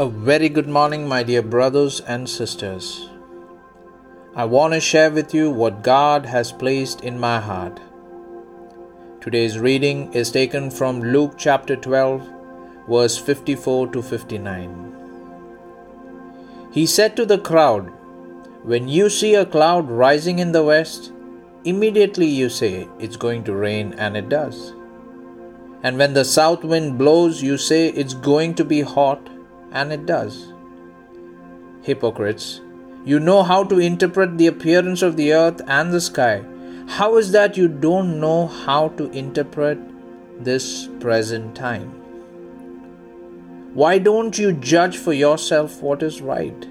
A very good morning, my dear brothers and sisters. I want to share with you what God has placed in my heart. Today's reading is taken from Luke chapter 12, verse 54 to 59. He said to the crowd, When you see a cloud rising in the west, immediately you say, It's going to rain, and it does. And when the south wind blows, you say, It's going to be hot and it does. Hypocrites, you know how to interpret the appearance of the earth and the sky. How is that you don't know how to interpret this present time? Why don't you judge for yourself what is right?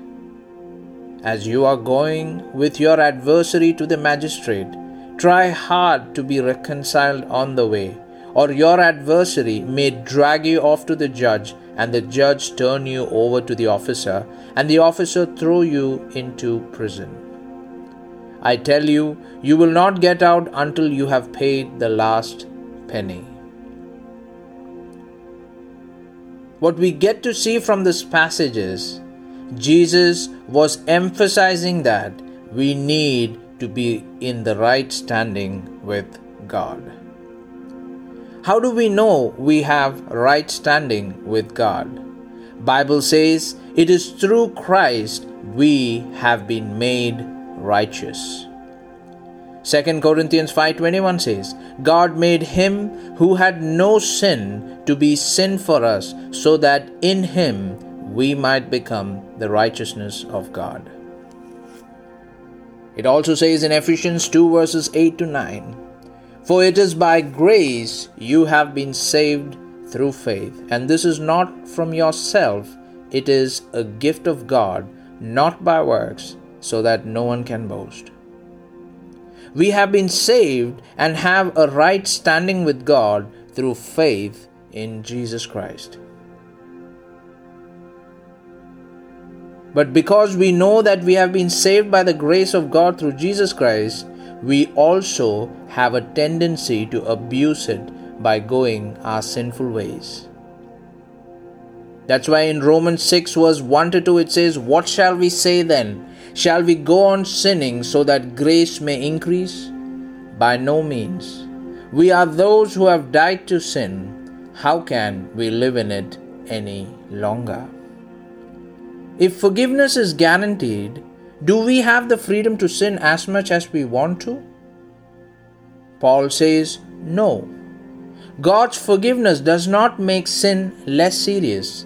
As you are going with your adversary to the magistrate, try hard to be reconciled on the way, or your adversary may drag you off to the judge and the judge turn you over to the officer, and the officer throw you into prison. I tell you, you will not get out until you have paid the last penny. What we get to see from this passage is Jesus was emphasizing that we need to be in the right standing with God. How do we know we have right standing with God? Bible says it is through Christ we have been made righteous. 2 Corinthians 5:21 says, God made him who had no sin to be sin for us so that in him we might become the righteousness of God. It also says in Ephesians 2 verses 8 to 9, for it is by grace you have been saved through faith, and this is not from yourself, it is a gift of God, not by works, so that no one can boast. We have been saved and have a right standing with God through faith in Jesus Christ. But because we know that we have been saved by the grace of God through Jesus Christ, we also have a tendency to abuse it by going our sinful ways. That's why in Romans 6, verse 1 to 2, it says, What shall we say then? Shall we go on sinning so that grace may increase? By no means. We are those who have died to sin. How can we live in it any longer? If forgiveness is guaranteed, do we have the freedom to sin as much as we want to? Paul says no. God's forgiveness does not make sin less serious.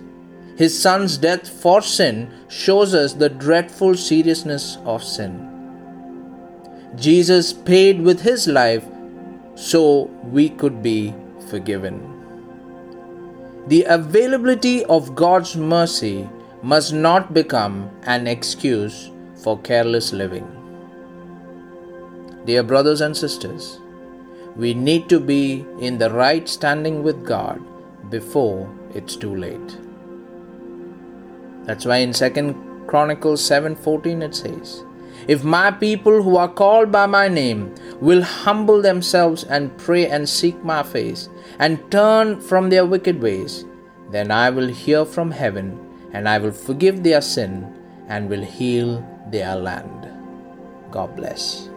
His Son's death for sin shows us the dreadful seriousness of sin. Jesus paid with his life so we could be forgiven. The availability of God's mercy must not become an excuse for careless living. Dear brothers and sisters, we need to be in the right standing with God before it's too late. That's why in 2nd Chronicles 7:14 it says, "If my people who are called by my name will humble themselves and pray and seek my face and turn from their wicked ways, then I will hear from heaven and I will forgive their sin and will heal their land. God bless.